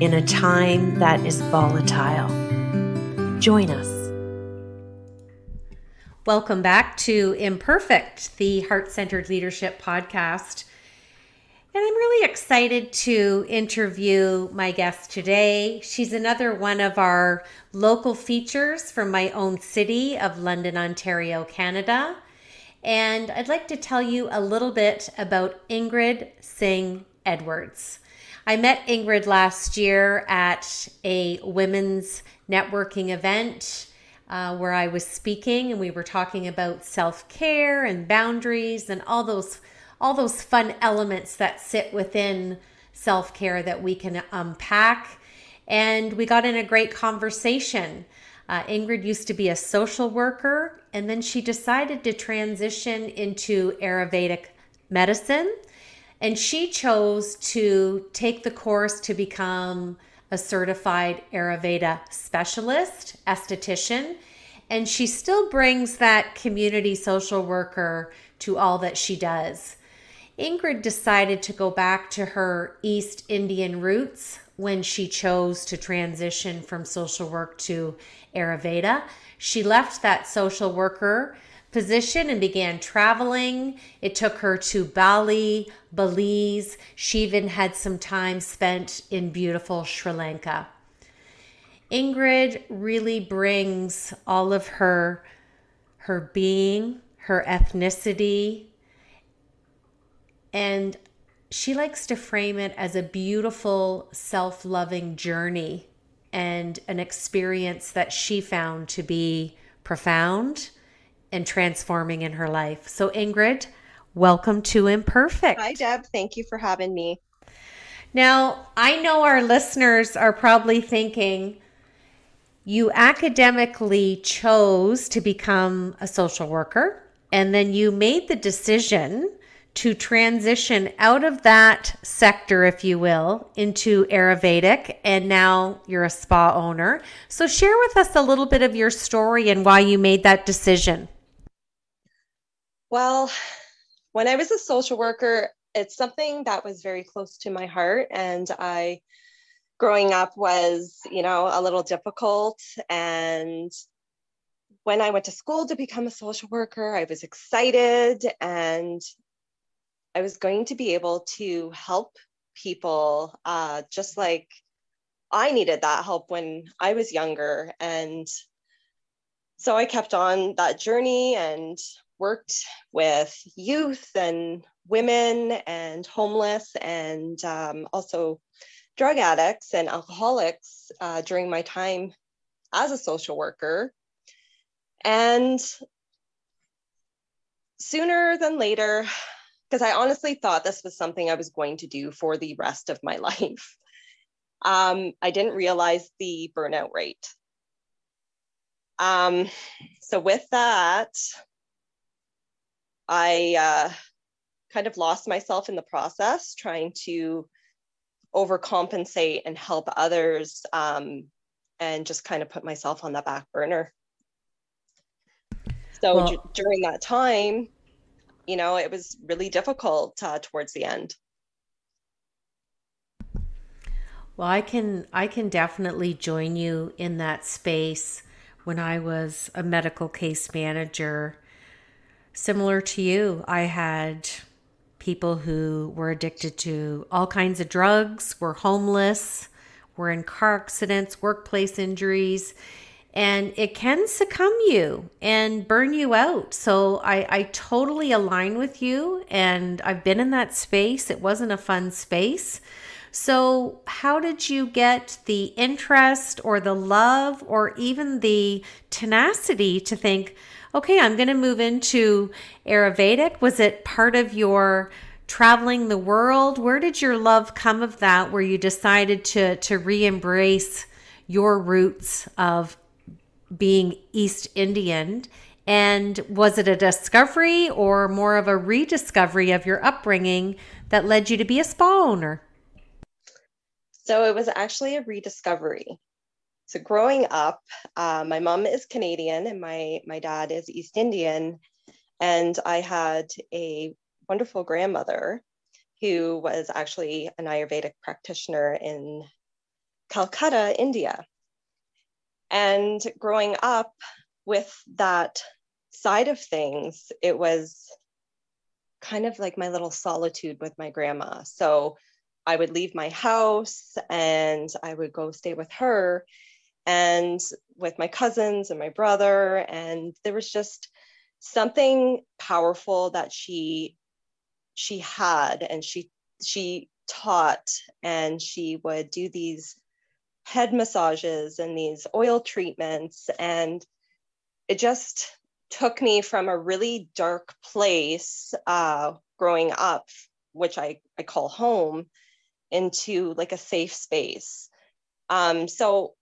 in a time that is volatile. Join us. Welcome back to Imperfect, the Heart Centered Leadership Podcast. And I'm really excited to interview my guest today. She's another one of our local features from my own city of London, Ontario, Canada. And I'd like to tell you a little bit about Ingrid Singh Edwards. I met Ingrid last year at a women's networking event uh, where I was speaking, and we were talking about self care and boundaries and all those all those fun elements that sit within self care that we can unpack. And we got in a great conversation. Uh, Ingrid used to be a social worker, and then she decided to transition into Ayurvedic medicine and she chose to take the course to become a certified Ayurveda specialist, esthetician. And she still brings that community social worker to all that she does. Ingrid decided to go back to her East Indian roots when she chose to transition from social work to Ayurveda. She left that social worker position and began traveling. It took her to Bali, Belize. She even had some time spent in beautiful Sri Lanka. Ingrid really brings all of her her being, her ethnicity, and she likes to frame it as a beautiful self-loving journey and an experience that she found to be profound and transforming in her life. So, Ingrid, welcome to Imperfect. Hi, Deb. Thank you for having me. Now, I know our listeners are probably thinking you academically chose to become a social worker, and then you made the decision to transition out of that sector, if you will, into Ayurvedic, and now you're a spa owner. So, share with us a little bit of your story and why you made that decision. Well, when I was a social worker, it's something that was very close to my heart. And I, growing up, was, you know, a little difficult. And when I went to school to become a social worker, I was excited and I was going to be able to help people uh, just like I needed that help when I was younger. And so I kept on that journey and worked with youth and women and homeless and um, also drug addicts and alcoholics uh, during my time as a social worker. And sooner than later, because I honestly thought this was something I was going to do for the rest of my life, um, I didn't realize the burnout rate. Um, so, with that, I uh, kind of lost myself in the process trying to overcompensate and help others um, and just kind of put myself on the back burner. So well, d- during that time, you know, it was really difficult uh, towards the end. Well, I can I can definitely join you in that space when I was a medical case manager similar to you, I had people who were addicted to all kinds of drugs, were homeless, were in car accidents, workplace injuries, and it can succumb you and burn you out. So I, I totally align with you, and I've been in that space. It wasn't a fun space. So, how did you get the interest or the love or even the tenacity to think, okay, I'm going to move into Ayurvedic. Was it part of your traveling the world. Where did your love come of that where you decided to to re-embrace your roots of being East Indian? And was it a discovery or more of a rediscovery of your upbringing that led you to be a spa owner? So it was actually a rediscovery. So growing up, uh, my mom is Canadian and my my dad is East Indian, and I had a wonderful grandmother who was actually an Ayurvedic practitioner in Calcutta, India. And growing up with that side of things, it was kind of like my little solitude with my grandma. So I would leave my house and I would go stay with her and with my cousins and my brother. And there was just something powerful that she she had and she she taught and she would do these head massages and these oil treatments and it just took me from a really dark place uh, growing up which I, I call home into like a safe space. Um, so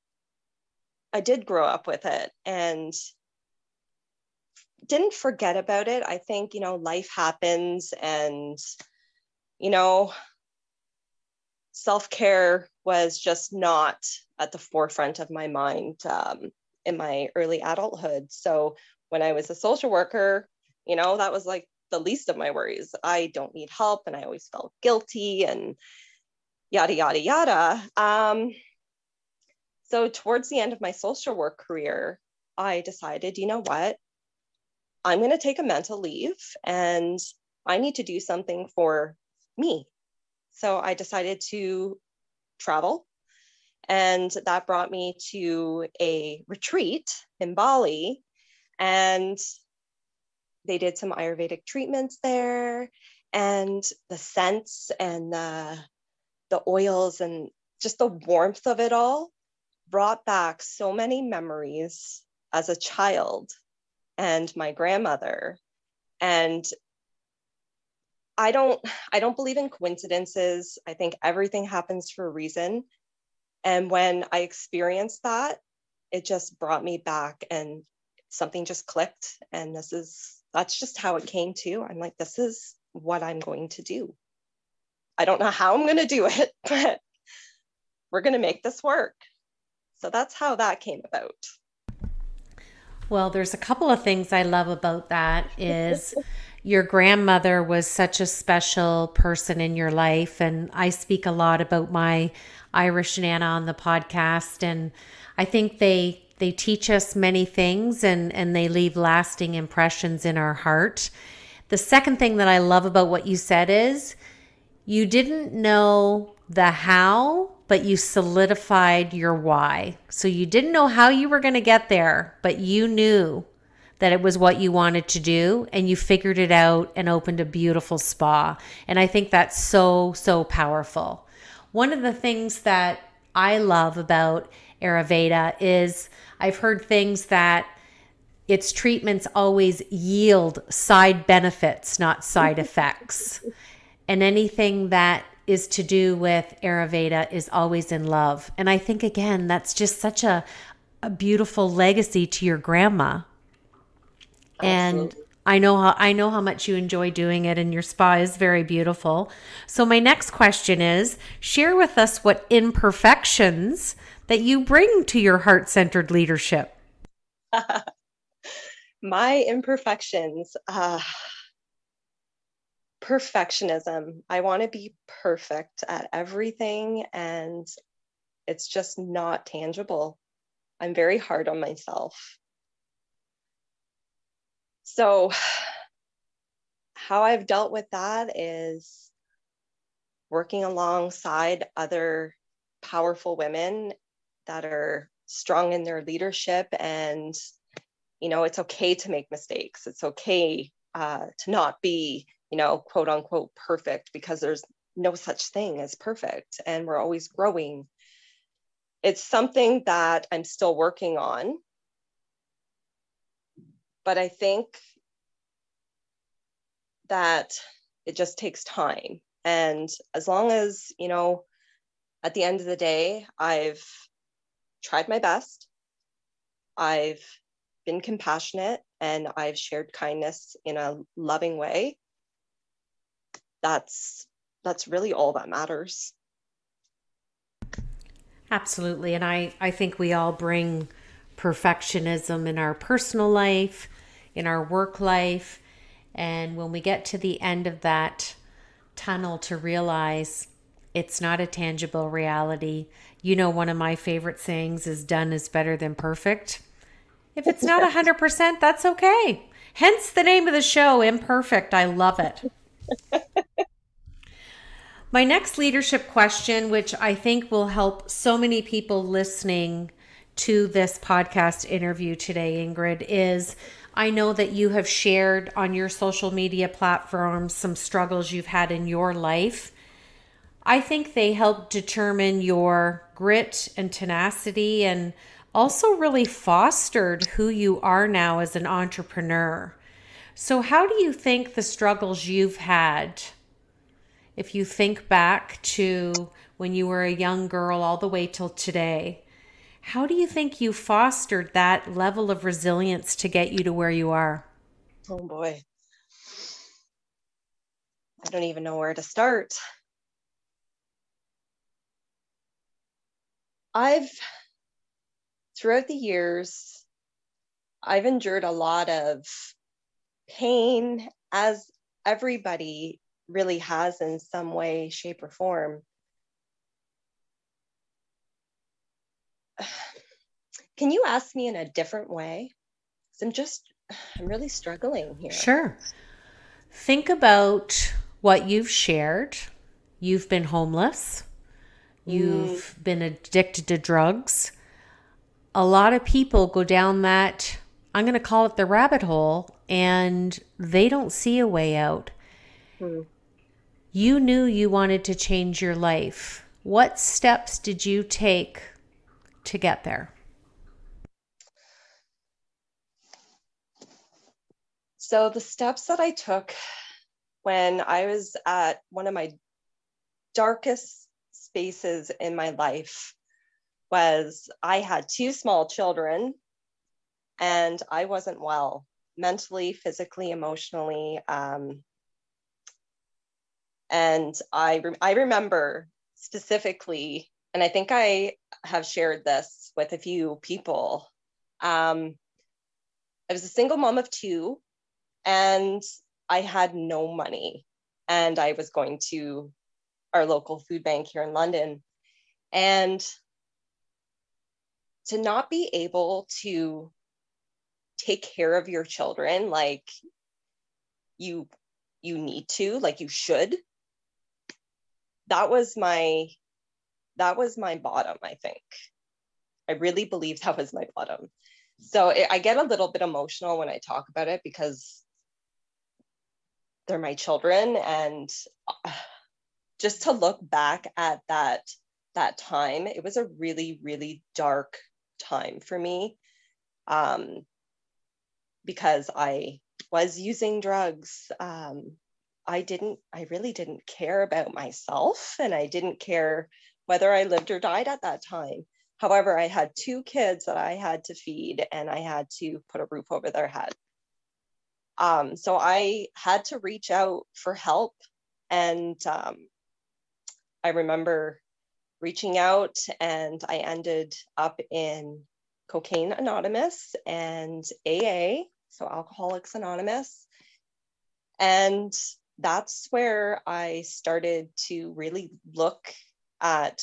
i did grow up with it and didn't forget about it. I think you know life happens and you know self-care was just not at the forefront of my mind um, in my early adulthood. So when I was a social worker, you know, that was like the least of my worries. I don't need help and I always felt guilty and yada, yada, yada. Um, so, towards the end of my social work career, I decided, you know what? I'm going to take a mental leave and I need to do something for me. So, I decided to travel. And that brought me to a retreat in Bali and they did some Ayurvedic treatments there, and the scents and the, the oils and just the warmth of it all brought back so many memories as a child and my grandmother. And I don't I don't believe in coincidences. I think everything happens for a reason. And when I experienced that, it just brought me back and something just clicked and this is that's just how it came to i'm like this is what i'm going to do i don't know how i'm going to do it but we're going to make this work so that's how that came about well there's a couple of things i love about that is your grandmother was such a special person in your life and i speak a lot about my irish nana on the podcast and i think they they teach us many things and and they leave lasting impressions in our heart. The second thing that I love about what you said is you didn't know the how, but you solidified your why. So you didn't know how you were going to get there, but you knew that it was what you wanted to do and you figured it out and opened a beautiful spa. And I think that's so, so powerful. One of the things that I love about Ayurveda is I've heard things that its treatments always yield side benefits, not side effects. And anything that is to do with Ayurveda is always in love. And I think, again, that's just such a, a beautiful legacy to your grandma. Absolutely. And I know how I know how much you enjoy doing it and your spa is very beautiful. So my next question is share with us what imperfections that you bring to your heart centered leadership? My imperfections, uh, perfectionism. I want to be perfect at everything, and it's just not tangible. I'm very hard on myself. So, how I've dealt with that is working alongside other powerful women that are strong in their leadership and you know it's okay to make mistakes it's okay uh, to not be you know quote unquote perfect because there's no such thing as perfect and we're always growing. It's something that i'm still working on. But i think that it just takes time. And as long as, you know, at the end of the day, I've tried my best, I've been compassionate, and I've shared kindness in a loving way, that's that's really all that matters. Absolutely. And I, I think we all bring perfectionism in our personal life, in our work life. And when we get to the end of that tunnel to realize it's not a tangible reality, you know, one of my favorite sayings is done is better than perfect. If it's not 100%, that's okay. Hence the name of the show, Imperfect. I love it. My next leadership question, which I think will help so many people listening to this podcast interview today, Ingrid, is I know that you have shared on your social media platforms some struggles you've had in your life. I think they help determine your grit and tenacity and also really fostered who you are now as an entrepreneur. So, how do you think the struggles you've had if you think back to when you were a young girl all the way till today, how do you think you fostered that level of resilience to get you to where you are? Oh boy. I don't even know where to start. I've, throughout the years, I've endured a lot of pain as everybody really has in some way, shape, or form. Can you ask me in a different way? I'm just, I'm really struggling here. Sure. Think about what you've shared. You've been homeless, you've mm. been addicted to drugs. A lot of people go down that, I'm going to call it the rabbit hole, and they don't see a way out. Mm you knew you wanted to change your life. What steps did you take to get there? So, the steps that I took when I was at one of my darkest spaces in my life was I had two small children and I wasn't well mentally, physically, emotionally. Um, and I, re- I remember specifically, and I think I have shared this with a few people. Um, I was a single mom of two, and I had no money. And I was going to our local food bank here in London. And to not be able to take care of your children like you you need to like you should. That was my that was my bottom i think. I really believe that was my bottom. So it, i get a little bit emotional when i talk about it because they're my children and uh, just to look back at that that time it was a really really dark time for me. Um, because i was using drugs um, I didn't, I really didn't care about myself and I didn't care whether I lived or died at that time. However, I had two kids that I had to feed and I had to put a roof over their head. Um, so I had to reach out for help. And um, I remember reaching out and I ended up in Cocaine Anonymous and AA, so Alcoholics Anonymous. And that's where I started to really look at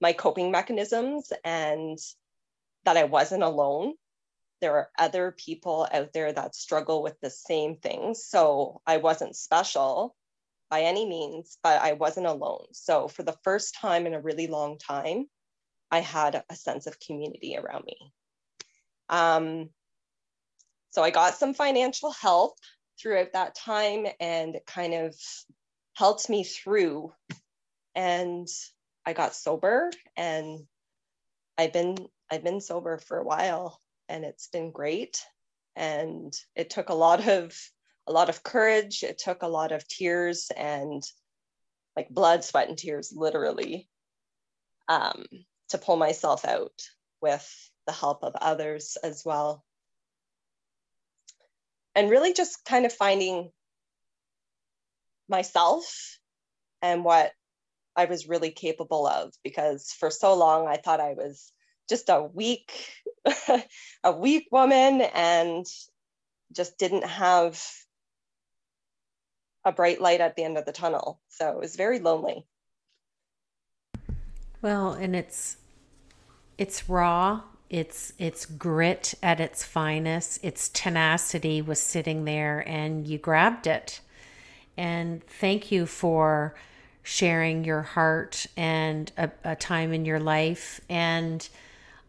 my coping mechanisms and that I wasn't alone. There are other people out there that struggle with the same things. So I wasn't special by any means, but I wasn't alone. So for the first time in a really long time, I had a sense of community around me. Um, so I got some financial help throughout that time and it kind of helped me through. And I got sober and I've been I've been sober for a while and it's been great. And it took a lot of a lot of courage. It took a lot of tears and like blood, sweat, and tears, literally, um, to pull myself out with the help of others as well. And really just kind of finding myself and what I was really capable of because for so long I thought I was just a weak a weak woman and just didn't have a bright light at the end of the tunnel. So it was very lonely. Well, and it's it's raw. It's it's grit at its finest. Its tenacity was sitting there and you grabbed it. And thank you for sharing your heart and a, a time in your life. And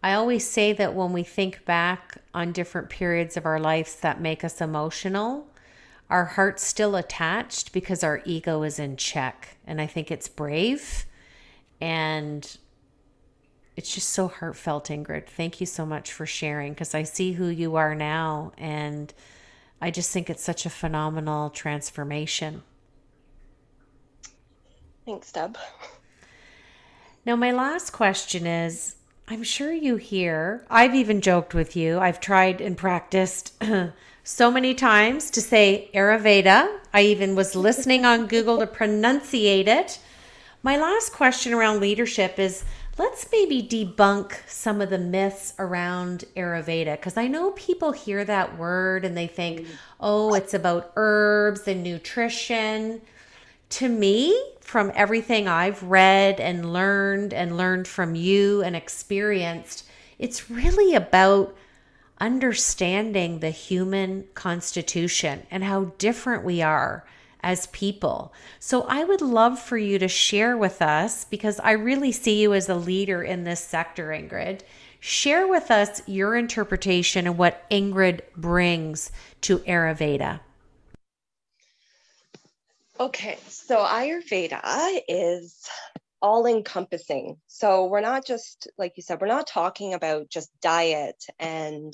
I always say that when we think back on different periods of our lives that make us emotional, our heart's still attached because our ego is in check. And I think it's brave and it's just so heartfelt, Ingrid. Thank you so much for sharing because I see who you are now and I just think it's such a phenomenal transformation. Thanks, Deb. Now, my last question is I'm sure you hear, I've even joked with you, I've tried and practiced so many times to say Ayurveda. I even was listening on Google to pronunciate it. My last question around leadership is let's maybe debunk some of the myths around Ayurveda because I know people hear that word and they think, mm. oh, it's about herbs and nutrition. To me, from everything I've read and learned and learned from you and experienced, it's really about understanding the human constitution and how different we are as people. So I would love for you to share with us, because I really see you as a leader in this sector, Ingrid. Share with us your interpretation of what Ingrid brings to Ayurveda. Okay, so Ayurveda is all encompassing. So we're not just, like you said, we're not talking about just diet and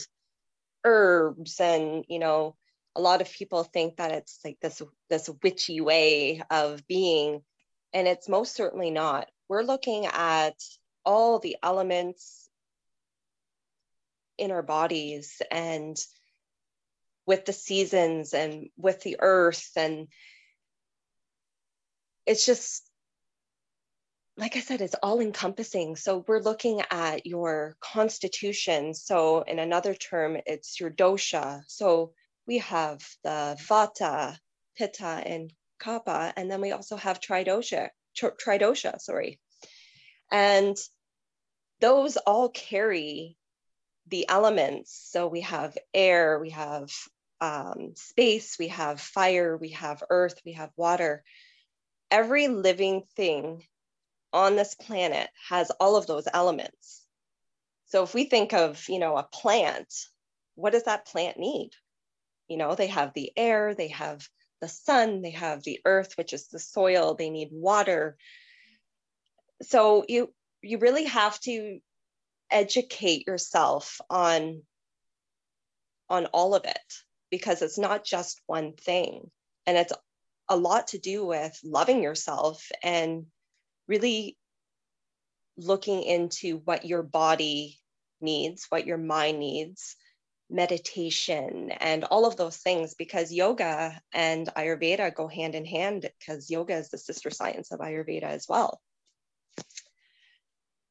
herbs and, you know, a lot of people think that it's like this this witchy way of being and it's most certainly not. We're looking at all the elements in our bodies and with the seasons and with the earth and it's just like I said, it's all encompassing. So we're looking at your constitution. So, in another term, it's your dosha. So, we have the vata, pitta, and kapha, and then we also have tridosha, tridosha, sorry. And those all carry the elements. So we have air, we have um, space, we have fire, we have earth, we have water every living thing on this planet has all of those elements. So if we think of, you know, a plant, what does that plant need? You know, they have the air, they have the sun, they have the earth, which is the soil, they need water. So you you really have to educate yourself on on all of it because it's not just one thing and it's a lot to do with loving yourself and really looking into what your body needs, what your mind needs, meditation, and all of those things, because yoga and Ayurveda go hand in hand, because yoga is the sister science of Ayurveda as well.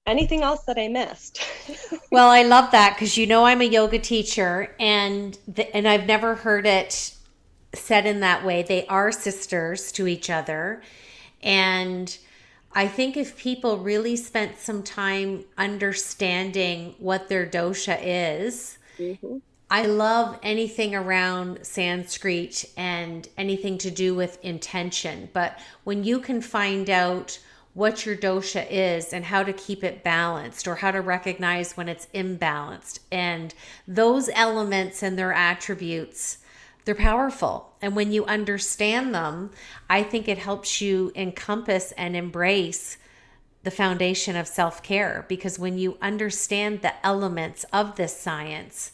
Anything else that I missed? well, I love that because you know I'm a yoga teacher, and the, and I've never heard it said in that way. They are sisters to each other. And I think if people really spent some time understanding what their dosha is, mm-hmm. I love anything around Sanskrit and anything to do with intention. But when you can find out what your dosha is and how to keep it balanced or how to recognize when it's imbalanced and those elements and their attributes they're powerful. And when you understand them, I think it helps you encompass and embrace the foundation of self care because when you understand the elements of this science,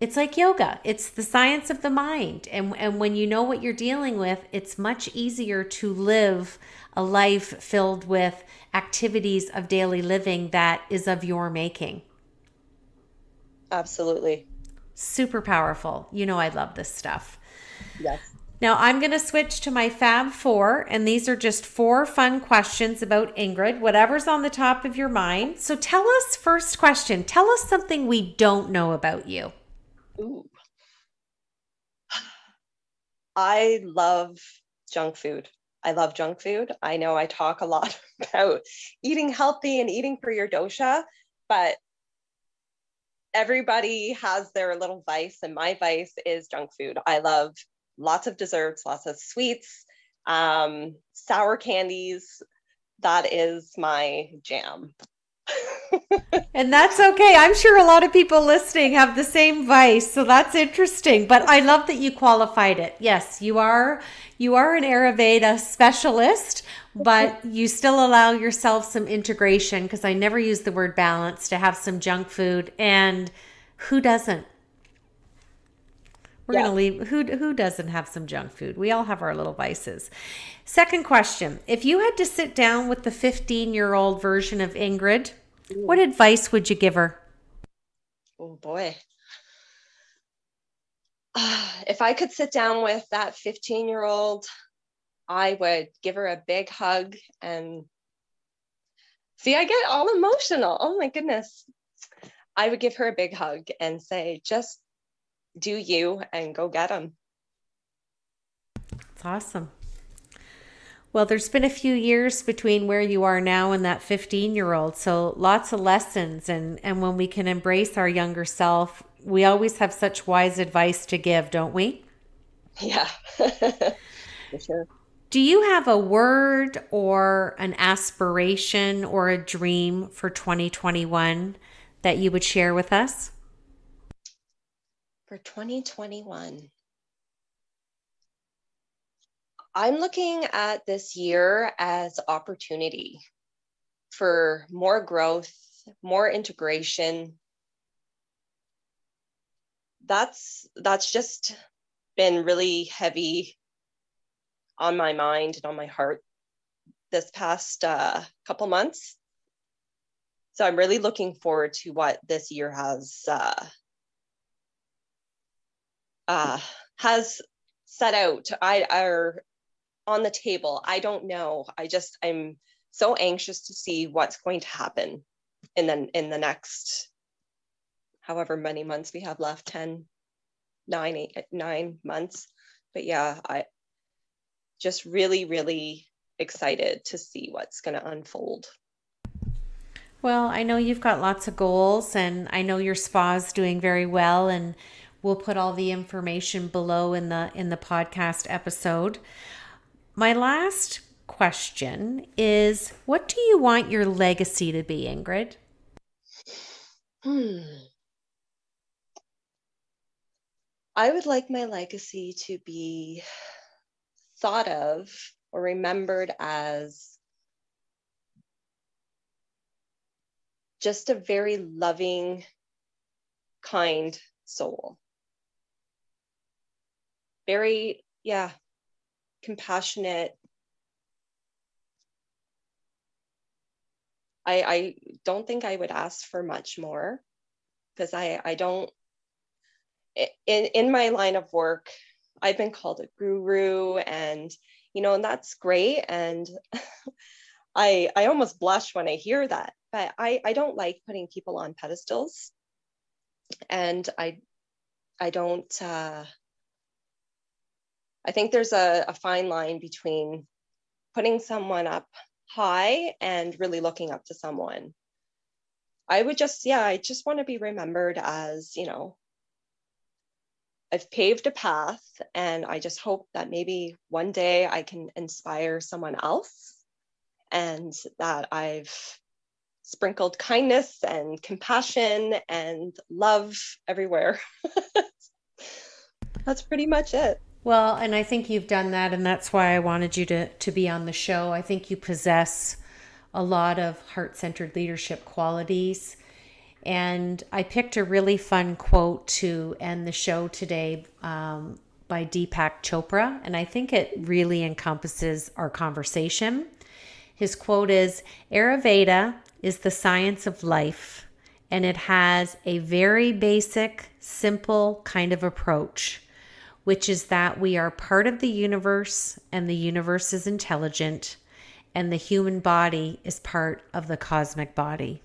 it's like yoga. It's the science of the mind. And and when you know what you're dealing with, it's much easier to live a life filled with activities of daily living that is of your making. Absolutely. Super powerful. You know I love this stuff. Yes. Now I'm going to switch to my Fab Four, and these are just four fun questions about Ingrid, whatever's on the top of your mind. So tell us, first question, tell us something we don't know about you. Ooh. I love junk food. I love junk food. I know I talk a lot about eating healthy and eating for your dosha, but everybody has their little vice, and my vice is junk food. I love lots of desserts, lots of sweets, um, sour candies. That is my jam. and that's okay. I'm sure a lot of people listening have the same vice, so that's interesting. But I love that you qualified it. Yes, you are you are an Ayurveda specialist, but you still allow yourself some integration because I never use the word balance to have some junk food and who doesn't? We're yeah. going to leave who who doesn't have some junk food? We all have our little vices. Second question, if you had to sit down with the 15-year-old version of Ingrid, what advice would you give her? Oh boy. Uh, if I could sit down with that 15 year old, I would give her a big hug and see, I get all emotional. Oh my goodness. I would give her a big hug and say, just do you and go get them. It's awesome. Well, there's been a few years between where you are now and that 15 year old. So lots of lessons. And, and when we can embrace our younger self, we always have such wise advice to give, don't we? Yeah, for sure. Do you have a word or an aspiration or a dream for 2021 that you would share with us? For 2021, I'm looking at this year as opportunity for more growth, more integration. That's that's just been really heavy on my mind and on my heart this past uh, couple months. So I'm really looking forward to what this year has uh, uh, has set out. I are on the table. I don't know. I just I'm so anxious to see what's going to happen in the in the next however many months we have left 10 nine eight nine months but yeah i just really really excited to see what's going to unfold well i know you've got lots of goals and i know your spa's doing very well and we'll put all the information below in the in the podcast episode my last question is what do you want your legacy to be, Ingrid? Hmm. I would like my legacy to be thought of or remembered as just a very loving, kind soul. Very, yeah, compassionate. I, I don't think I would ask for much more because I, I don't, in, in my line of work, I've been called a guru and, you know, and that's great. And I, I almost blush when I hear that, but I, I don't like putting people on pedestals. And I, I don't, uh, I think there's a, a fine line between putting someone up high and really looking up to someone. I would just, yeah, I just want to be remembered as, you know, I've paved a path and I just hope that maybe one day I can inspire someone else and that I've sprinkled kindness and compassion and love everywhere. That's pretty much it. Well, and I think you've done that, and that's why I wanted you to, to be on the show. I think you possess a lot of heart centered leadership qualities. And I picked a really fun quote to end the show today um, by Deepak Chopra, and I think it really encompasses our conversation. His quote is Ayurveda is the science of life, and it has a very basic, simple kind of approach, which is that we are part of the universe and the universe is intelligent, and the human body is part of the cosmic body.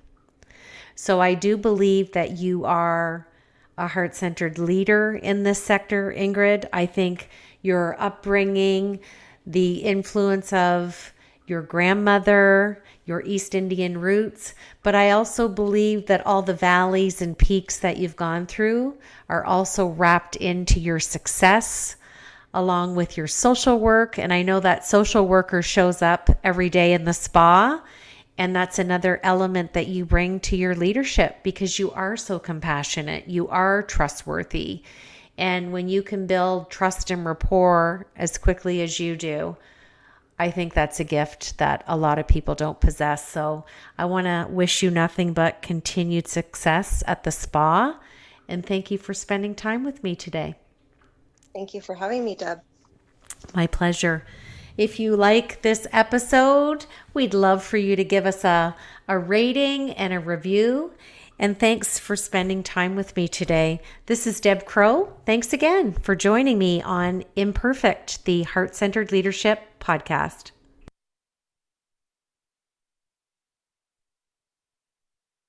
So I do believe that you are a heart centered leader in this sector, Ingrid. I think your upbringing, the influence of your grandmother, your East Indian roots, but I also believe that all the valleys and peaks that you've gone through are also wrapped into your success along with your social work. And I know that social worker shows up every day in the spa and that's another element that you bring to your leadership because you are so compassionate, you are trustworthy. And when you can build trust and rapport as quickly as you do, I think that's a gift that a lot of people don't possess. So I want to wish you nothing but continued success at the spa. And thank you for spending time with me today. Thank you for having me, Deb. My pleasure. If you like this episode, we'd love for you to give us a, a rating and a review. And thanks for spending time with me today. This is Deb Crowe. Thanks again for joining me on Imperfect, the Heart Centered Leadership podcast.